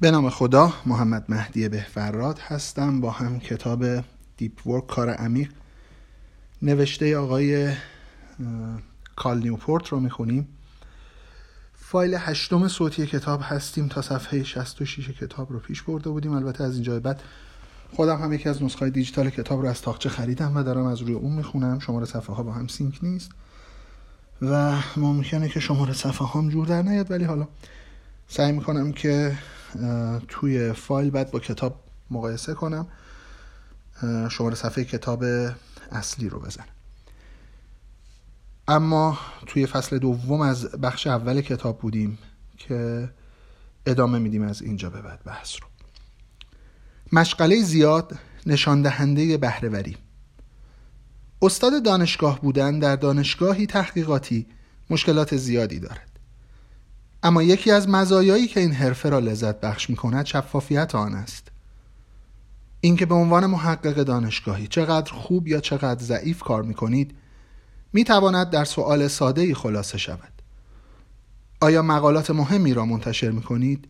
به نام خدا محمد مهدی بهفراد هستم با هم کتاب Deep Work کار عمیق. نوشته آقای کال نیوپورت رو می‌خونیم. فایل هشتم صوتی کتاب هستیم تا صفحه 66 کتاب رو پیش برده بودیم. البته از اینجا بعد خودم هم یکی از نسخه دیجیتال کتاب رو از تاقچه خریدم و دارم از روی اون می‌خونم. شماره صفحه ها با هم sync نیست و ممکنه که شماره صفحه هم جور در نیاد ولی حالا سعی می‌کنم که توی فایل بعد با کتاب مقایسه کنم. شماره صفحه کتاب اصلی رو بزنم. اما توی فصل دوم از بخش اول کتاب بودیم که ادامه میدیم از اینجا به بعد بحث رو. مشغله زیاد نشان دهنده بهرهوری. استاد دانشگاه بودن در دانشگاهی تحقیقاتی مشکلات زیادی دارد. اما یکی از مزایایی که این حرفه را لذت بخش می کند شفافیت آن است. اینکه به عنوان محقق دانشگاهی چقدر خوب یا چقدر ضعیف کار می کنید می تواند در سؤال ساده ای خلاصه شود. آیا مقالات مهمی را منتشر می کنید؟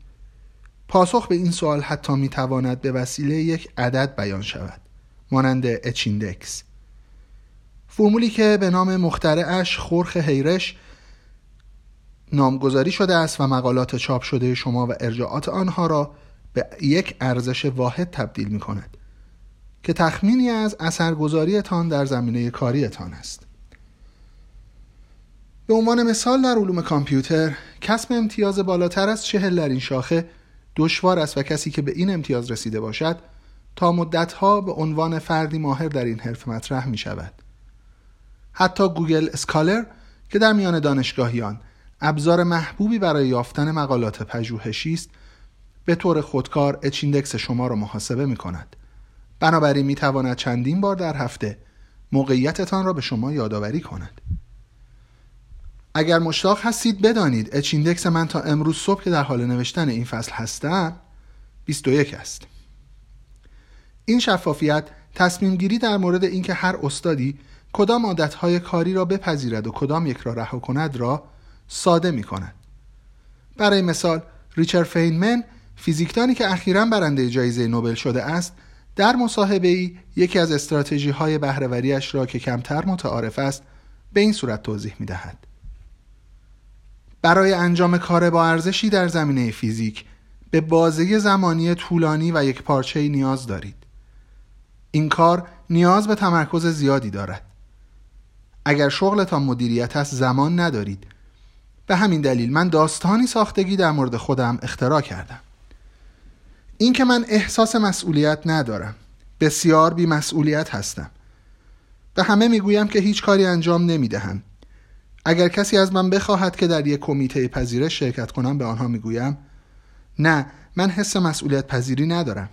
پاسخ به این سوال حتی می تواند به وسیله یک عدد بیان شود مانند اچیندکس فرمولی که به نام مخترعش خورخ حیرش نامگذاری شده است و مقالات چاپ شده شما و ارجاعات آنها را به یک ارزش واحد تبدیل می کند که تخمینی از اثرگذاریتان در زمینه کاریتان است. به عنوان مثال در علوم کامپیوتر کسب امتیاز بالاتر از چهل در این شاخه دشوار است و کسی که به این امتیاز رسیده باشد تا مدتها به عنوان فردی ماهر در این حرفه مطرح می شود حتی Google Scholar که در میان دانشگاهیان ابزار محبوبی برای یافتن مقالات پژوهشی است به طور خودکار h-index شما را محاسبه می کند بنابراین می تواند چندین بار در هفته موقعیتتان را به شما یادآوری کند. اگر مشتاق هستید بدانید h-index من تا امروز صبح که در حال نوشتن این فصل هستم 21 است. این شفافیت تصمیم گیری در مورد اینکه هر استادی کدام عادتهای کاری را بپذیرد و کدام یک را رها کند را ساده می کند. برای مثال ریچارد فینمن فیزیکدانی که اخیرا برنده جایزه نوبل شده است در مصاحبه ای یکی از استراتژی های بهرهوریش را که کمتر متعارف است به این صورت توضیح می دهد. برای انجام کار با ارزشی در زمینه فیزیک به بازه زمانی طولانی و یک پارچه نیاز دارید. این کار نیاز به تمرکز زیادی دارد. اگر شغلتان مدیریت است زمان ندارید به همین دلیل من داستانی ساختگی در مورد خودم اختراع کردم. اینکه من احساس مسئولیت ندارم. بسیار بی مسئولیت هستم. به همه می‌گویم که هیچ کاری انجام نمی‌دهم. اگر کسی از من بخواهد که در یک کمیته پذیرش شرکت کنم به آنها می‌گویم نه من حس مسئولیت پذیری ندارم.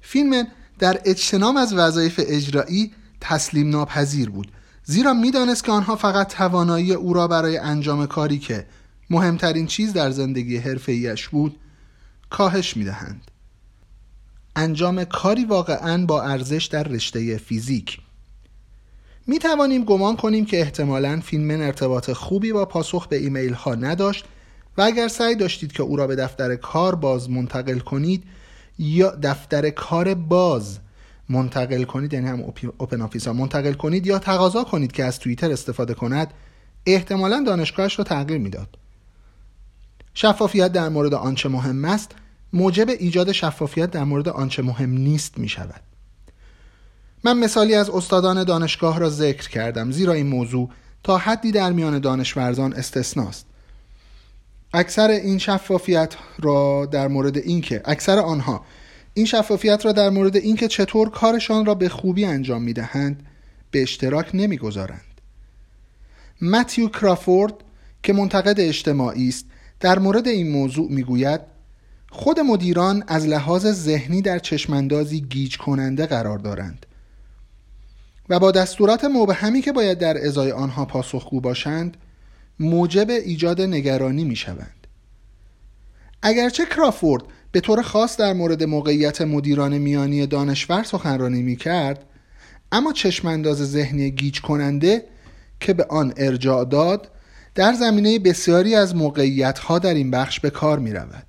فیلم در اجتنام از وظایف اجرایی تسلیم ناپذیر بود. زیرا می‌دانست که آنها فقط توانایی او را برای انجام کاری که مهمترین چیز در زندگی حرفه‌ایش بود کاهش می‌دهند. انجام کاری واقعا با ارزش در رشته فیزیک. می توانیم گمان کنیم که احتمالا فاینمن ارتباط خوبی با پاسخ به ایمیل ها نداشت و اگر سعی داشتید که او را به دفتر کار باز منتقل کنید یا دفتر کار باز منتقل کنید یعنی همون open office ها منتقل کنید یا تقاضا کنید که از توییتر استفاده کند احتمالا دانشگاهش را تغییر می‌داد. شفافیت در مورد آنچه مهم است موجب ایجاد شفافیت در مورد آنچه مهم نیست می شود من مثالی از استادان دانشگاه را ذکر کردم زیرا این موضوع تا حدی در میان دانشورزان استثناست. اکثر این شفافیت را در مورد اینکه اکثر آنها این شفافیت را در مورد اینکه چطور کارشان را به خوبی انجام می‌دهند به اشتراک نمی‌گذارند متیو کرافورد که منتقد اجتماعی است در مورد این موضوع می‌گوید خود مدیران از لحاظ ذهنی در چشماندازی گیج کننده قرار دارند و با دستورات مبهمی که باید در ازای آنها پاسخگو باشند موجب ایجاد نگرانی می شوند. اگرچه کرافورد به طور خاص در مورد موقعیت مدیران میانی دانشور سخنرانی می کرد اما چشمانداز ذهنی گیج کننده که به آن ارجاع داد در زمینه بسیاری از موقعیت ها در این بخش به کار می رود.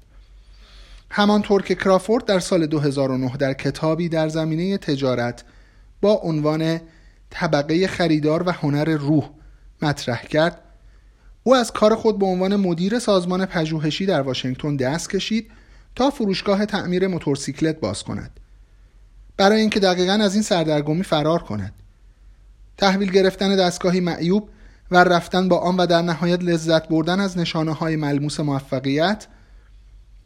همانطور که کرافورد در سال 2009 در کتابی در زمینه تجارت با عنوان طبقه خریدار و هنر روح مطرح کرد او از کار خود به عنوان مدیر سازمان پژوهشی در واشنگتن دست کشید تا فروشگاه تعمیر موتورسیکلت باز کند. برای اینکه دقیقا از این سردرگمی فرار کند. تحویل گرفتن دستگاهی معیوب و رفتن با آن و در نهایت لذت بردن از نشانه های ملموس موفقیت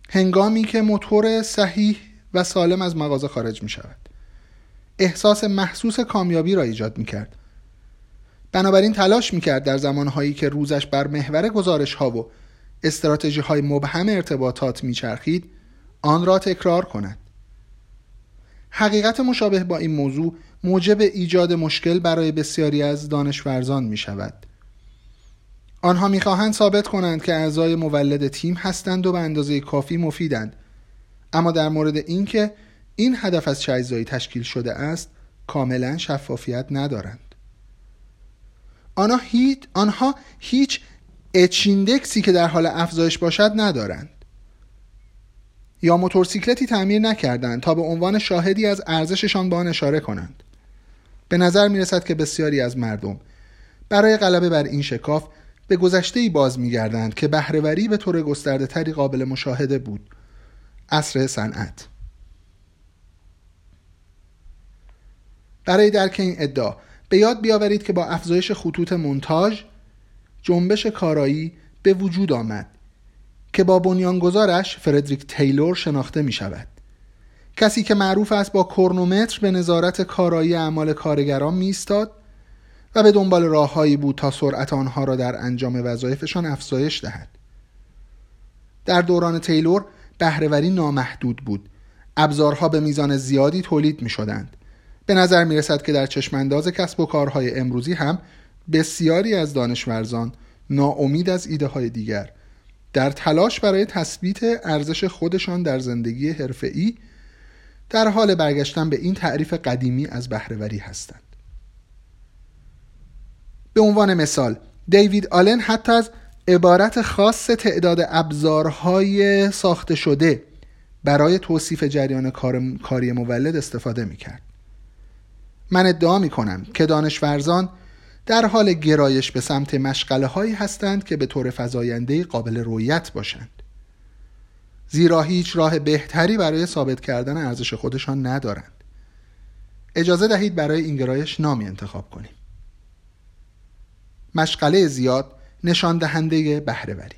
هنگامی که موتور صحیح و سالم از مغازه خارج می شود احساس محسوس کامیابی را ایجاد می کرد بنابراین تلاش می کرد در زمانهایی که روزش بر محور گزارش ها و استراتژی های مبهم ارتباطات می چرخید آن را تکرار کند. حقیقت مشابه با این موضوع موجب ایجاد مشکل برای بسیاری از دانشورزان می شود آنها می‌خواهند ثابت کنند که اعضای مولد تیم هستند و به اندازه کافی مفیدند. اما در مورد اینکه این هدف از چه اجزایی تشکیل شده است کاملا شفافیت ندارند. آنها هیچ, آنها هیچ اچیندکسی که در حال افزایش باشد ندارند. یا موتورسیکلتی تعمیر نکردند تا به عنوان شاهدی از ارزششان به آن اشاره کنند. به نظر می رسد که بسیاری از مردم برای غلبه بر این شکاف به گذشته ای باز میگردند که بهرهوری به طور گسترده تری قابل مشاهده بود. عصر صنعت. برای درک این ادعا به یاد بیاورید که با افزایش خطوط مونتاژ جنبش کارایی به وجود آمد. که با بنیانگذارش فردریک تیلور شناخته می شود کسی که معروف است با کرنومتر به نظارت کارایی اعمال کارگران می ایستاد و به دنبال راههایی بود تا سرعت آنها را در انجام وظایفشان افزایش دهد. در دوران تیلور بهرهوری نامحدود بود. ابزارها به میزان زیادی تولید می شدند به نظر می رسد که در چشمانداز کسب و کارهای امروزی هم بسیاری از دانشورزان ناامید از ایده های دیگر در تلاش برای تثبیت ارزش خودشان در زندگی حرفه‌ای در حال برگشتن به این تعریف قدیمی از بهرهوری هستند به عنوان مثال دیوید آلن حتی از عبارت خاص تعداد ابزارهای ساخته شده برای توصیف جریان کاری مولد استفاده می کرد. من ادعا می کنم که دانشورزان در حال گرایش به سمت مشغله هایی هستند که به طور فضاینده قابل رویت باشند. زیرا هیچ راه بهتری برای ثابت کردن ارزش خودشان ندارند. اجازه دهید برای این گرایش نامی انتخاب کنیم. مشغله زیاد نشان دهنده بهرهوری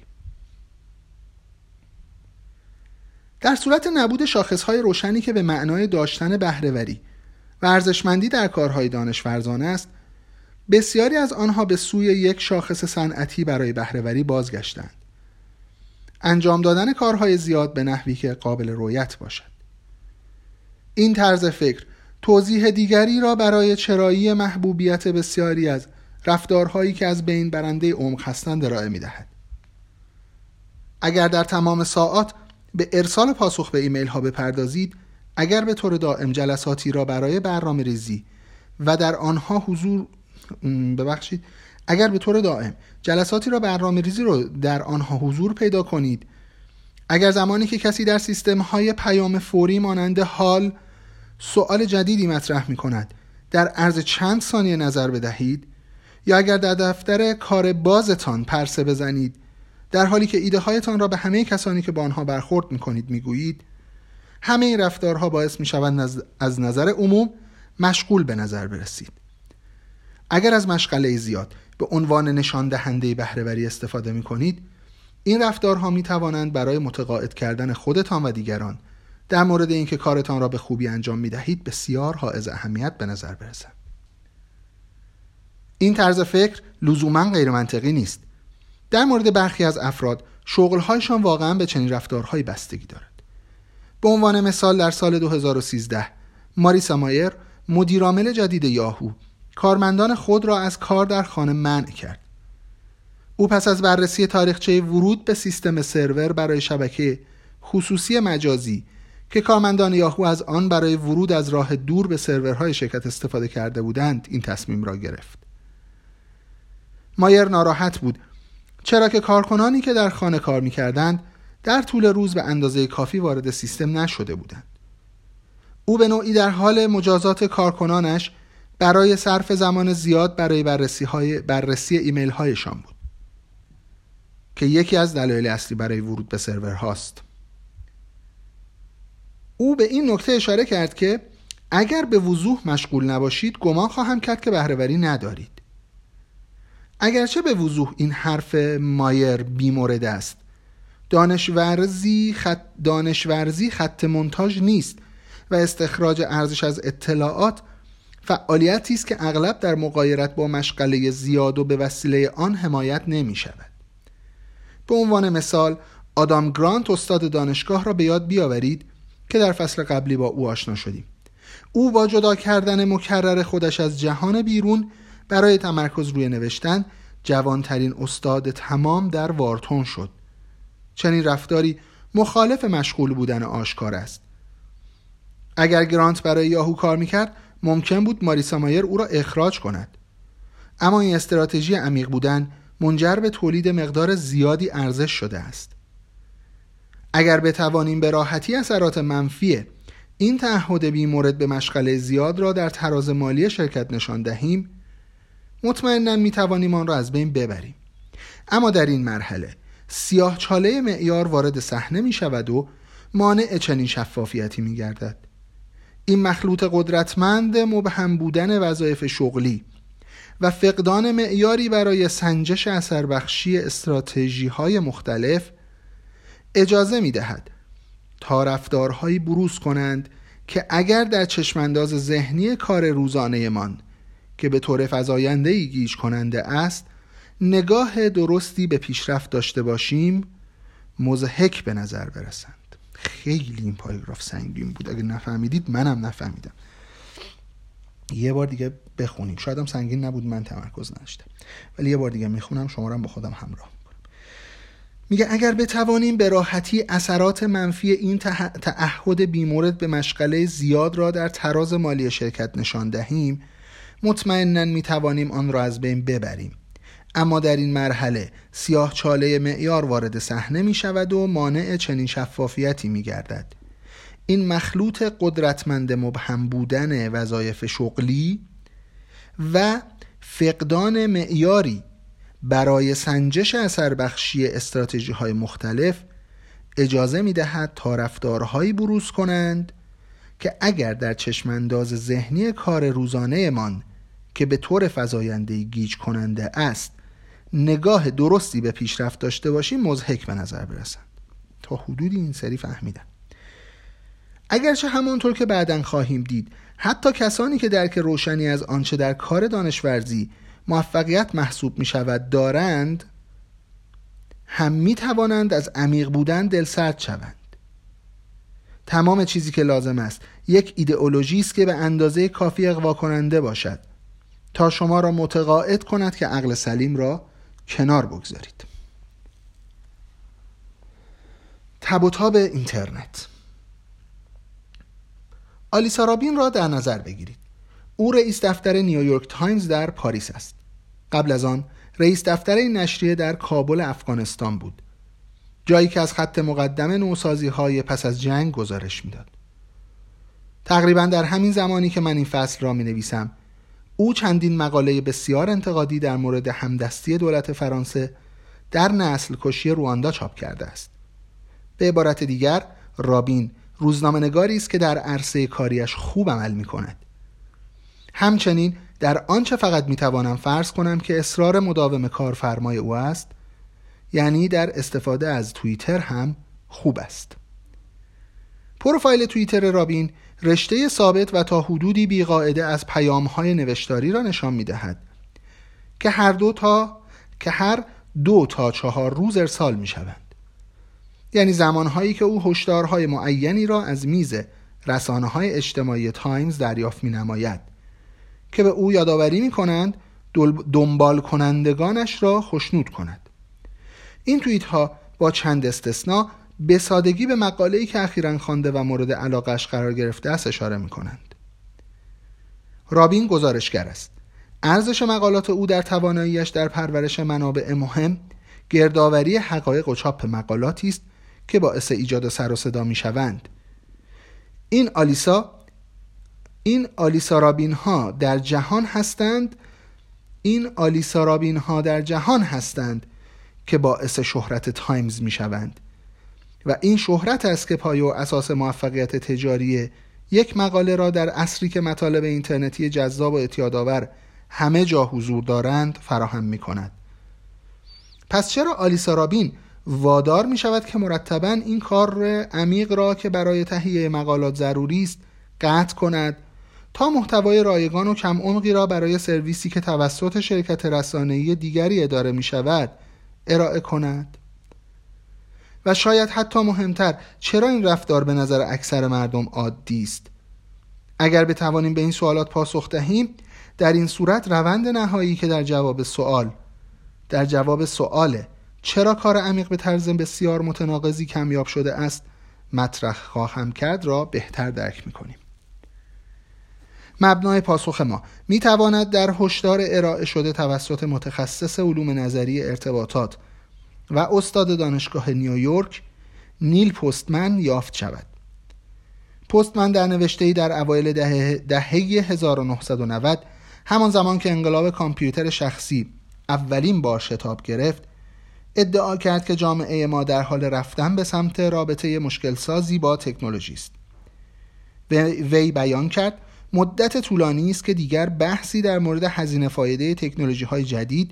در صورت نبود شاخصهای روشنی که به معنای داشتن بهرهوری و ارزشمندی در کارهای دانشورزانه است بسیاری از آنها به سوی یک شاخص صنعتی برای بهرهوری بازگشتند. انجام دادن کارهای زیاد به نحوی که قابل رویت باشد. این طرز فکر توضیح دیگری را برای چرایی محبوبیت بسیاری از رفتارهایی که از بین برنده عمق هستند ارائه می‌دهد. اگر در تمام ساعات به ارسال پاسخ به ایمیل ها بپردازید اگر به طور دائم جلساتی را برای برنامه ریزی و در آنها حضور ببخشید. اگر به طور دائم جلساتی را برنامه ریزی رو در آنها حضور پیدا کنید اگر زمانی که کسی در سیستم های پیام فوری مانند حال سوال جدیدی مطرح می کند در عرض چند ثانیه نظر بدهید یا اگر در دفتر کار بازتان پرسه بزنید در حالی که ایده هایتان را به همه کسانی که با آنها برخورد می کنید می گویید همه این رفتارها باعث می شوند از نظر عموم مشغول به نظر برسید. اگر از مشغله زیاد به عنوان نشان دهنده بهرهوری استفاده می کنید این رفتارها می توانند برای متقاعد کردن خودتان و دیگران در مورد اینکه کارتان را به خوبی انجام می دهید بسیار حائز اهمیت به نظر برسند این طرز فکر لزوما غیر منطقی نیست. در مورد برخی از افراد شغلهایشان واقعا به چنین رفتارهایی بستگی دارد. به عنوان مثال در سال 2013 ماریسا مایر مدیرعامل جدید یاهو کارمندان خود را از کار در خانه منع کرد. او پس از بررسی تاریخچه ورود به سیستم سرور برای شبکه خصوصی مجازی که کارمندان یاهو از آن برای ورود از راه دور به سرورهای شرکت استفاده کرده بودند این تصمیم را گرفت. مایر ناراحت بود چرا که کارکنانی که در خانه کار می‌کردند در طول روز به اندازه کافی وارد سیستم نشده بودند. او به نوعی در حال مجازات کارکنانش برای صرف زمان زیاد برای بررسی, های بررسی ایمیل هایشان بود. که یکی از دلایل اصلی برای ورود به سرور هاست. او به این نکته اشاره کرد که اگر به وضوح مشغول نباشید گمان خواهم کرد که بهرهوری ندارید. اگرچه به وضوح این حرف مایر بیمورد است دانشورزی خط, دانشورزی خط منتاج نیست و استخراج ارزش از اطلاعات فعالیتی است که اغلب در مقایرت با مشغله زیاد و به وسیله آن حمایت نمی شود. به عنوان مثال آدام گرانت استاد دانشگاه را به یاد بیاورید که در فصل قبلی با او آشنا شدیم. او با جدا کردن مکرر خودش از جهان بیرون برای تمرکز روی نوشتن جوانترین استاد تمام در وارتون شد. چنین رفتاری مخالف مشغول بودن آشکار است. اگر گرانت برای یاهو کار می‌کرد ممکن بود ماریسا مایر او را اخراج کند. اما این استراتژی عمیق بودن منجر به تولید مقدار زیادی ارزش شده است. اگر بتوانیم به راحتی اثرات منفی این تعهد بی مورد به مشغله زیاد را در تراز مالی شرکت نشان دهیم مطمئنا می توانیم آن را از بین ببریم. اما در این مرحله سیاه چاله معیار وارد صحنه می شود و مانع چنین شفافیتی می گردد این مخلوط قدرتمند مبهم بودن وظایف شغلی و فقدان معیاری برای سنجش اثر بخشی استراتژی های مختلف اجازه می دهد تا رفتارهایی بروز کنند که اگر در چشمانداز ذهنی کار روزانه من که به طور فضاینده ای گیج کننده است نگاه درستی به پیشرفت داشته باشیم مزهک به نظر برسند. خیلی این پاراگراف سنگین بود. اگه نفهمیدید منم نفهمیدم. یه بار دیگه بخونیم شاید هم سنگین نبود من تمرکز نداشتم. ولی یه بار دیگه می‌خونم شما رو با خودم همراه میگه اگر بتوانیم به راحتی اثرات منفی این تعهد بیمورد به مشغله زیاد را در تراز مالی شرکت نشان دهیم مطمئنا می‌توانیم آن را از بین ببریم. اما در این مرحله سیاه چاله معیار وارد صحنه می شود و مانع چنین شفافیتی می گردد. این مخلوط قدرتمند مبهم بودن وظایف شغلی و فقدان معیاری برای سنجش اثر بخشی استراتژی های مختلف اجازه می دهد تا رفتارهایی بروز کنند که اگر در چشمانداز ذهنی کار روزانه من که به طور فضاینده گیج کننده است نگاه درستی به پیشرفت داشته باشیم مزهک به نظر برسند تا حدودی این سری فهمیدم اگرچه همانطور که بعدا خواهیم دید حتی کسانی که درک روشنی از آنچه در کار دانشورزی موفقیت محسوب می شود دارند هم می توانند از عمیق بودن دلسرد شوند. تمام چیزی که لازم است یک ایدئولوژی است که به اندازه کافی اغوا کننده باشد. تا شما را متقاعد کند که عقل سلیم را کنار بگذارید. تب و تاب اینترنت. آلیسا رابین را در نظر بگیرید. او رئیس دفتر نیویورک تایمز در پاریس است. قبل از آن رئیس دفتر این نشریه در کابل افغانستان بود. جایی که از خط مقدم نوسازی های پس از جنگ گزارش می‌داد. تقریبا در همین زمانی که من این فصل را می نویسم او چندین مقاله بسیار انتقادی در مورد همدستی دولت فرانسه در نسل کشی رواندا چاپ کرده است. به عبارت دیگر رابین روزنامه‌نگاری است که در عرصه کاریش خوب عمل می کند همچنین در آنچه فقط می توانم فرض کنم که اصرار مداوم کارفرمای او است یعنی در استفاده از توییتر هم خوب است. پروفایل توییتر رابین رشته ثابت و تا حدودی بیقاعده از پیام های نوشتاری را نشان می دهد که هر دو تا که هر دو تا چهار روز ارسال می شوند یعنی زمانهایی که او هشدارهای معینی را از میز رسانه های اجتماعی تایمز دریافت می نماید که به او یادآوری می کنند دنبال کنندگانش را خشنود کند. این توییت ها با چند استثنا به سادگی به مقاله‌ای که اخیرا خوانده و مورد علاقش قرار گرفته است اشاره می کنند. رابین گزارشگر است. ارزش مقالات او در تواناییش در پرورش منابع مهم گردآوری حقایق و چاپ مقالاتی است که باعث ایجاد سر و صدا می شوند این آلیسا این آلیسا رابین ها در جهان هستند این آلیسا رابین ها در جهان هستند که باعث شهرت تایمز می شوند و این شهرت است که پایه و اساس موفقیت تجاری یک مقاله را در عصری که مطالب اینترنتی جذاب و اعتیادآور همه جا حضور دارند فراهم می کند. پس چرا آلیسا رابین وادار می شود که مرتبا این کار عمیق را که برای تهیه مقالات ضروری است قطع کند تا محتوای رایگان و کم عمقی را برای سرویسی که توسط شرکت رسانه‌ای دیگری اداره می شود ارائه کند؟ و شاید حتی مهمتر چرا این رفتار به نظر اکثر مردم عادی است؟ اگر بتوانیم به این سوالات پاسخ دهیم در این صورت روند نهایی که در جواب سوال در جواب سواله چرا کار عمیق به طرز بسیار متناقضی کمیاب شده است مطرح خواهم کرد را بهتر درک می‌کنیم. مبنای پاسخ ما می تواند در هشدار ارائه شده توسط متخصص علوم نظری ارتباطات و استاد دانشگاه نیویورک نیل پستمن یافت شود. پستمن در نوشته در اوایل دهه, دهه 1990 همان زمان که انقلاب کامپیوتر شخصی اولین بار شتاب گرفت ادعا کرد که جامعه ما در حال رفتن به سمت رابطه مشکل سازی با تکنولوژی است. وی بیان کرد مدت طولانی است که دیگر بحثی در مورد هزینه فایده تکنولوژی های جدید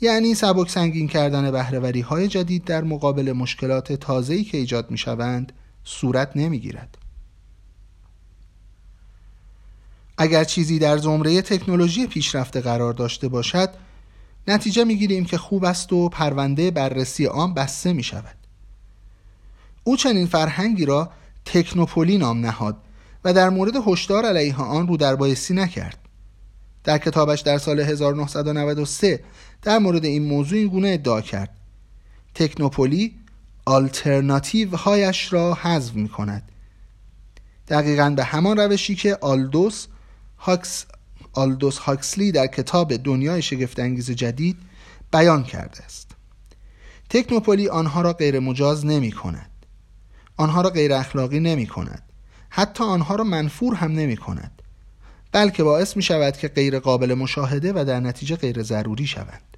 یعنی سبک سنگین کردن بهرهوری های جدید در مقابل مشکلات تازه‌ای که ایجاد می شوند صورت نمی گیرد. اگر چیزی در زمره تکنولوژی پیشرفته قرار داشته باشد نتیجه می گیریم که خوب است و پرونده بررسی آن بسته می شود. او چنین فرهنگی را تکنوپولی نام نهاد و در مورد هشدار علیه آن رو در بایستی نکرد در کتابش در سال 1993 در مورد این موضوع این گونه ادعا کرد. تکنوپولی آلترناتیو هایش را حذف می کند دقیقا به همان روشی که آلدوس هاکس آلدوس هاکسلی در کتاب دنیای شگفتانگیز جدید بیان کرده است. تکنوپولی آنها را غیر مجاز نمی کند. آنها را غیر اخلاقی نمی کند. حتی آنها را منفور هم نمی کند. بلکه باعث می شود که غیر قابل مشاهده و در نتیجه غیر ضروری شوند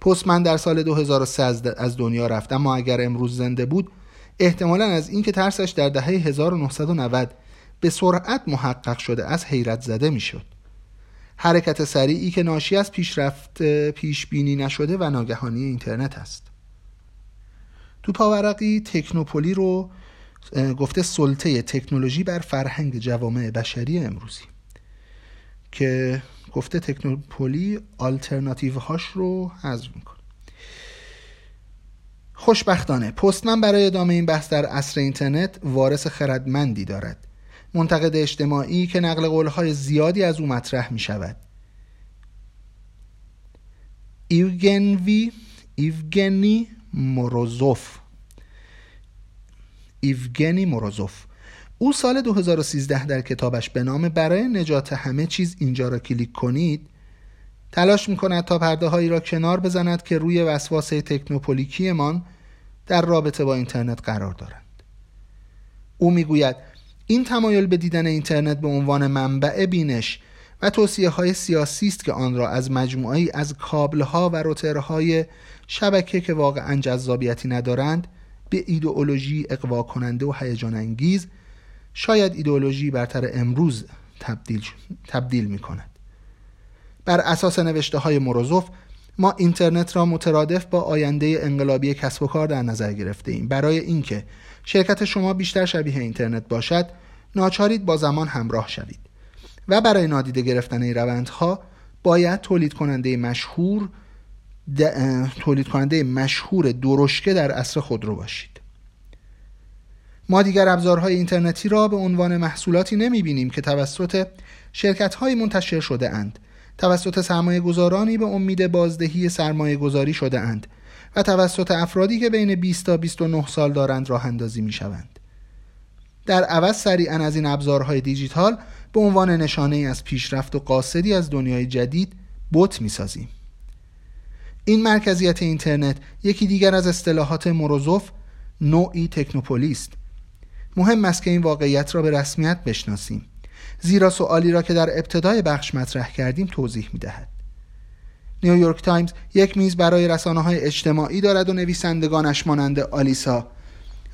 پستمن در سال 2003 از دنیا رفت اما اگر امروز زنده بود احتمالا از اینکه ترسش در دهه 1990 به سرعت محقق شده از حیرت زده می‌شد. حرکت سریعی که ناشی از پیشرفت پیش بینی نشده و ناگهانی اینترنت است. تو پاورقی تکنوپولی رو گفته سلطه تکنولوژی بر فرهنگ جوامع بشری امروزی. که گفته تکنوپولی آلترناتیو هاش رو حذف می‌کنه. خوشبختانه پستمن برای ادامه این بحث در عصر اینترنت وارث خردمندی دارد. منتقد اجتماعی که نقل قولهای زیادی از او مطرح می شود ایوگنوی ایوگنی موروزوف ایوگنی موروزوف او سال 2013 در کتابش به نام برای نجات همه چیز اینجا را کلیک کنید تلاش می کند تا پرده هایی را کنار بزند که روی وسواسه تکنوپولیکیمان در رابطه با اینترنت قرار دارند. او می‌گوید این تمایل به دیدن اینترنت به عنوان منبع بینش و توصیه های سیاسی است که آن را از مجموعی از کابل ها و روترهای شبکه که واقعا جذابیتی ندارند به ایدئولوژی اقوا کننده و هیجان انگیز شاید ایدئولوژی برتر امروز تبدیل, تبدیل می کند بر اساس نوشته های مروزوف ما اینترنت را مترادف با آینده انقلابی کسب و کار در نظر گرفته ایم برای اینکه شرکت شما بیشتر شبیه اینترنت باشد ناچارید با زمان همراه شوید و برای نادیده گرفتن این روندها باید تولید کننده مشهور تولید کننده مشهور درشکه در عصر خودرو باشید ما دیگر ابزارهای اینترنتی را به عنوان محصولاتی نمی بینیم که توسط شرکت های منتشر شده اند توسط سرمایه گذارانی به امید بازدهی سرمایه گذاری شده اند و توسط افرادی که بین 20 تا 29 سال دارند راه اندازی می شوند. در عوض سریعا از این ابزارهای دیجیتال به عنوان نشانه ای از پیشرفت و قاصدی از دنیای جدید بوت می سازیم. این مرکزیت اینترنت یکی دیگر از اصطلاحات مروزوف نوعی technopoly است مهم است که این واقعیت را به رسمیت بشناسیم زیرا سوالی را که در ابتدای بخش مطرح کردیم توضیح می دهد. نیویورک تایمز یک میز برای رسانه های اجتماعی دارد و نویسندگانش مانند آلیسا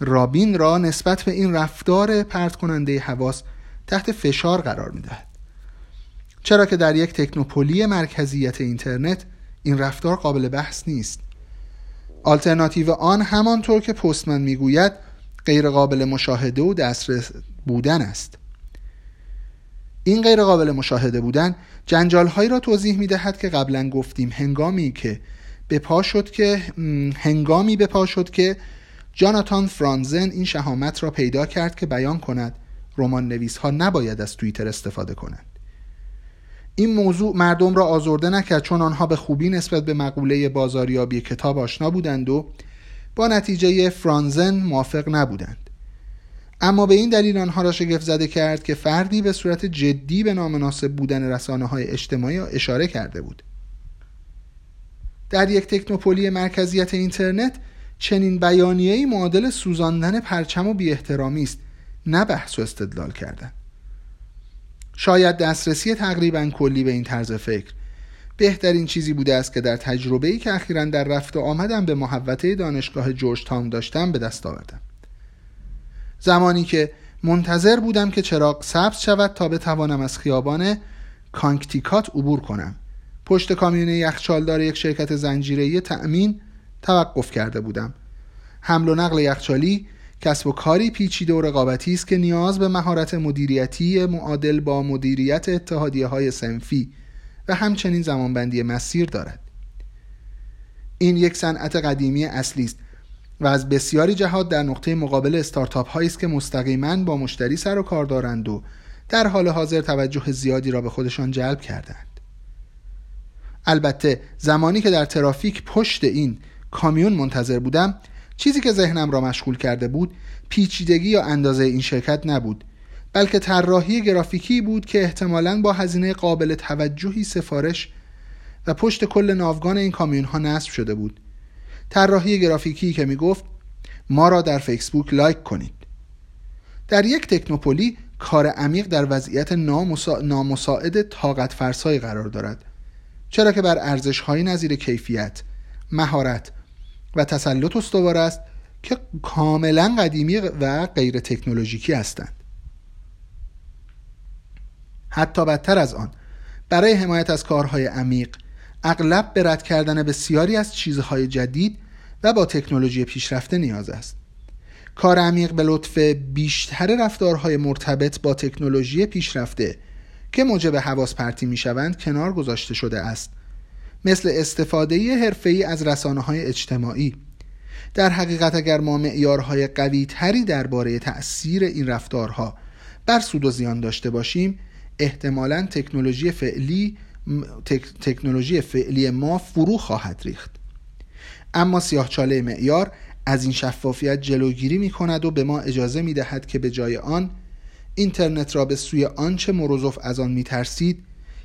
رابین را نسبت به این رفتار پرت کننده حواس تحت فشار قرار می دهد. چرا که در یک technopoly مرکزیت اینترنت این رفتار قابل بحث نیست. آلترناتیو آن همانطور که پستمن می‌گوید غیر قابل مشاهده و دسترس بودن است. این غیر قابل مشاهده بودن جنجال هایی را توضیح می دهد که قبلا گفتیم هنگامی که به پا شد که هنگامی به پا شد که جاناتان فرانزن این شهامت را پیدا کرد که بیان کند. رمان نویس ها نباید از توییتر استفاده کنند این موضوع مردم را آزرده نکرد چون آنها به خوبی نسبت به مقوله بازاریابی کتاب آشنا بودند و با نتیجه فرانزن موافق نبودند. اما به این دلیل آنها را شگفت زده کرد که فردی به صورت جدی به نامناسب بودن رسانه های اجتماعی اشاره کرده بود. در یک تکنوپولی مرکزیت اینترنت چنین بیانیه‌ای معادل سوزاندن پرچم و بی است نه بحث و استدلال کردن. شاید دسترسی تقریبا کلی به این طرز فکر. بهترین چیزی بوده است که در تجربه ای که اخیرا در رفت و آمدم به محوطه دانشگاه جورج تاون داشتم به دست آوردم. زمانی که منتظر بودم که چراغ سبز شود تا بتوانم از خیابان کانکتیکات عبور کنم. پشت کامیون یخچالدار یک شرکت زنجیره‌ای تأمین توقف کرده بودم. حمل و نقل یخچالی کسب و کاری پیچیده و رقابتی است که نیاز به مهارت مدیریتی معادل با مدیریت اتحادیه های سنفی و همچنین زمانبندی مسیر دارد. این یک صنعت قدیمی اصلی است و از بسیاری جهات در نقطه مقابل استارتاپ هایی است که مستقیما با مشتری سر و کار دارند و در حال حاضر توجه زیادی را به خودشان جلب کردند البته زمانی که در ترافیک پشت این کامیون منتظر بودم چیزی که ذهنم را مشغول کرده بود پیچیدگی یا اندازه این شرکت نبود. بلکه طراحی گرافیکی بود که احتمالا با هزینه قابل توجهی سفارش و پشت کل ناوگان این کامیون ها نصب شده بود. طراحی گرافیکی که می گفت ما را در فیسبوک لایک کنید. در یک تکنوپولی کار عمیق در وضعیت نامسا... نامساعد طاقت فرسایی قرار دارد. چرا که بر ارزش های نظیر کیفیت مهارت و تسلط استوار است که کاملا قدیمی و غیر تکنولوژیکی هستند. حتی بدتر از آن برای حمایت از کارهای عمیق اغلب به رد کردن بسیاری از چیزهای جدید و با تکنولوژی پیشرفته نیاز است. کار عمیق به لطف بیشتر رفتارهای مرتبط با تکنولوژی پیشرفته که موجب حواس پرتی می شوند کنار گذاشته شده است. مثل استفاده حرفه‌ای از رسانه های اجتماعی. در حقیقت اگر ما معیارهای قوی تری درباره تأثیر این رفتارها بر سود و زیان داشته باشیم احتمالا تکنولوژی فعلی تکنولوژی فعلی ما فرو خواهد ریخت. اما سیاهچاله معیار از این شفافیت جلوگیری می کند و به ما اجازه می دهد که به جای آن اینترنت را به سوی آنچه مروزوف از آن می ترسید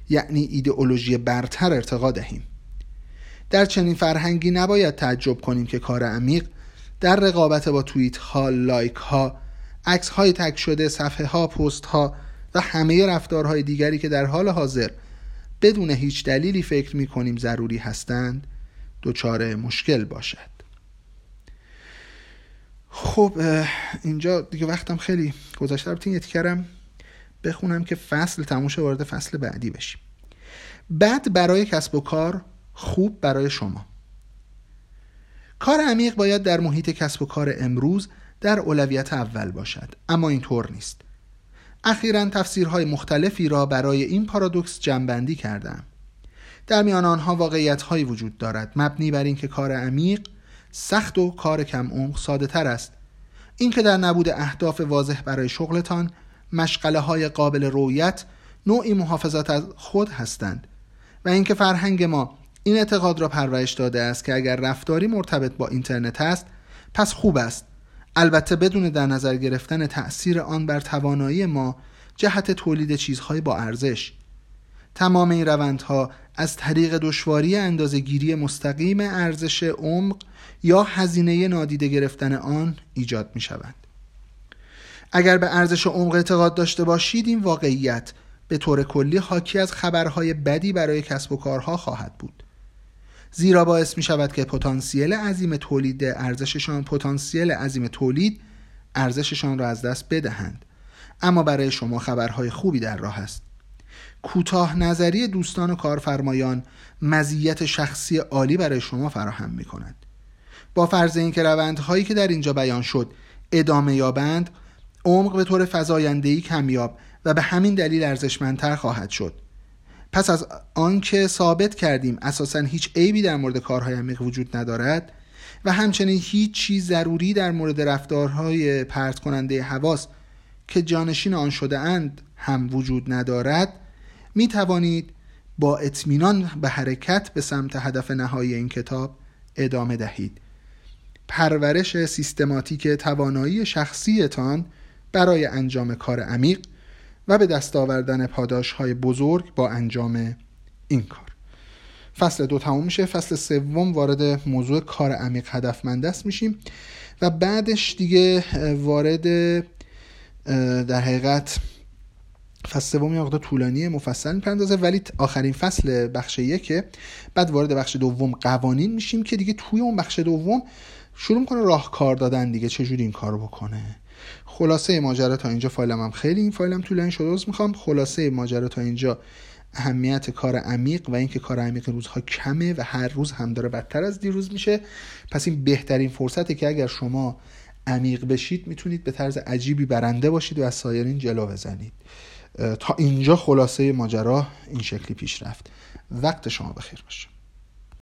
یعنی ایدئولوژی برتر ارتقا دهیم. در چنین فرهنگی نباید تعجب کنیم که کار عمیق در رقابت با توییت ها، لایک ها، عکس های تک شده، صفحه ها، پست ها و همه رفتارهای دیگری که در حال حاضر بدون هیچ دلیلی فکر می کنیم ضروری هستند دچار مشکل باشد. خب اینجا دیگه وقتم خیلی گذاشته رو کردم بخونم که فصل تموش وارد فصل بعدی بشیم. بعد برای کسب و کار خوب برای شما. کار عمیق باید در محیط کسب و کار امروز در اولویت اول باشد اما اینطور نیست. اخیرا تفسیرهای مختلفی را برای این پارادوکس جمعبندی کردم. در میان آنها واقعیت هایی وجود دارد مبنی بر اینکه کار عمیق سخت و کار کم عمق ساده تر است. اینکه در نبود اهداف واضح برای شغلتان مشغله های قابل رویت نوعی محافظت از خود هستند و اینکه فرهنگ ما این اعتقاد را پرورش داده است که اگر رفتاری مرتبط با اینترنت است پس خوب است البته بدون در نظر گرفتن تأثیر آن بر توانایی ما جهت تولید چیزهای با ارزش تمام این روندها از طریق دشواری اندازهگیری مستقیم ارزش عمق یا هزینه نادیده گرفتن آن ایجاد می شوند. اگر به ارزش عمق اعتقاد داشته باشید این واقعیت به طور کلی حاکی از خبرهای بدی برای کسب و کارها خواهد بود. زیرا باعث می شود که پتانسیل عظیم تولید ارزششان پتانسیل عظیم تولید ارزششان را از دست بدهند. اما برای شما خبرهای خوبی در راه است. کوتاه نظری دوستان و کارفرمایان مزیت شخصی عالی برای شما فراهم می کند با فرض اینکه روندهایی که در اینجا بیان شد ادامه یابند عمق به طور فزایندهای کمیاب و به همین دلیل ارزشمندتر خواهد شد. پس از آنکه ثابت کردیم اساسا هیچ عیبی در مورد کارهای عمیق وجود ندارد و همچنین هیچ چیز ضروری در مورد رفتارهای پرت کننده حواس که جانشین آن شده اند هم وجود ندارد می توانید با اطمینان به حرکت به سمت هدف نهایی این کتاب ادامه دهید. پرورش سیستماتیک توانایی شخصیتان برای انجام کار عمیق و به دست آوردن پاداش های بزرگ با انجام این کار. فصل دو تموم میشه. فصل سوم وارد موضوع کار عمیق هدفمند است میشیم و بعدش دیگه وارد در حقیقت فصل سوم یه طولانی مفصل می‌پردازه. ولی آخرین فصل بخش یکه. بعد وارد بخش دوم قوانین میشیم که دیگه توی اون بخش دوم شروع می‌کنه راهکار دادن دیگه. چجوری این کارو بکنه؟ خلاصه ماجرا تا اینجا فایلم هم خیلی این فایلم طولانی شده از می‌خوام؟ خلاصه ماجرا تا اینجا اهمیت کار عمیق و اینکه کار عمیق روزها کمه و هر روز هم داره بدتر از دیروز میشه. پس این بهترین فرصته که اگر شما عمیق بشید می‌تونید به طرز عجیبی برنده باشید و از سایرین جلو بزنید. تا اینجا خلاصه ماجرا این شکلی پیش رفت. وقت شما بخیر باشه.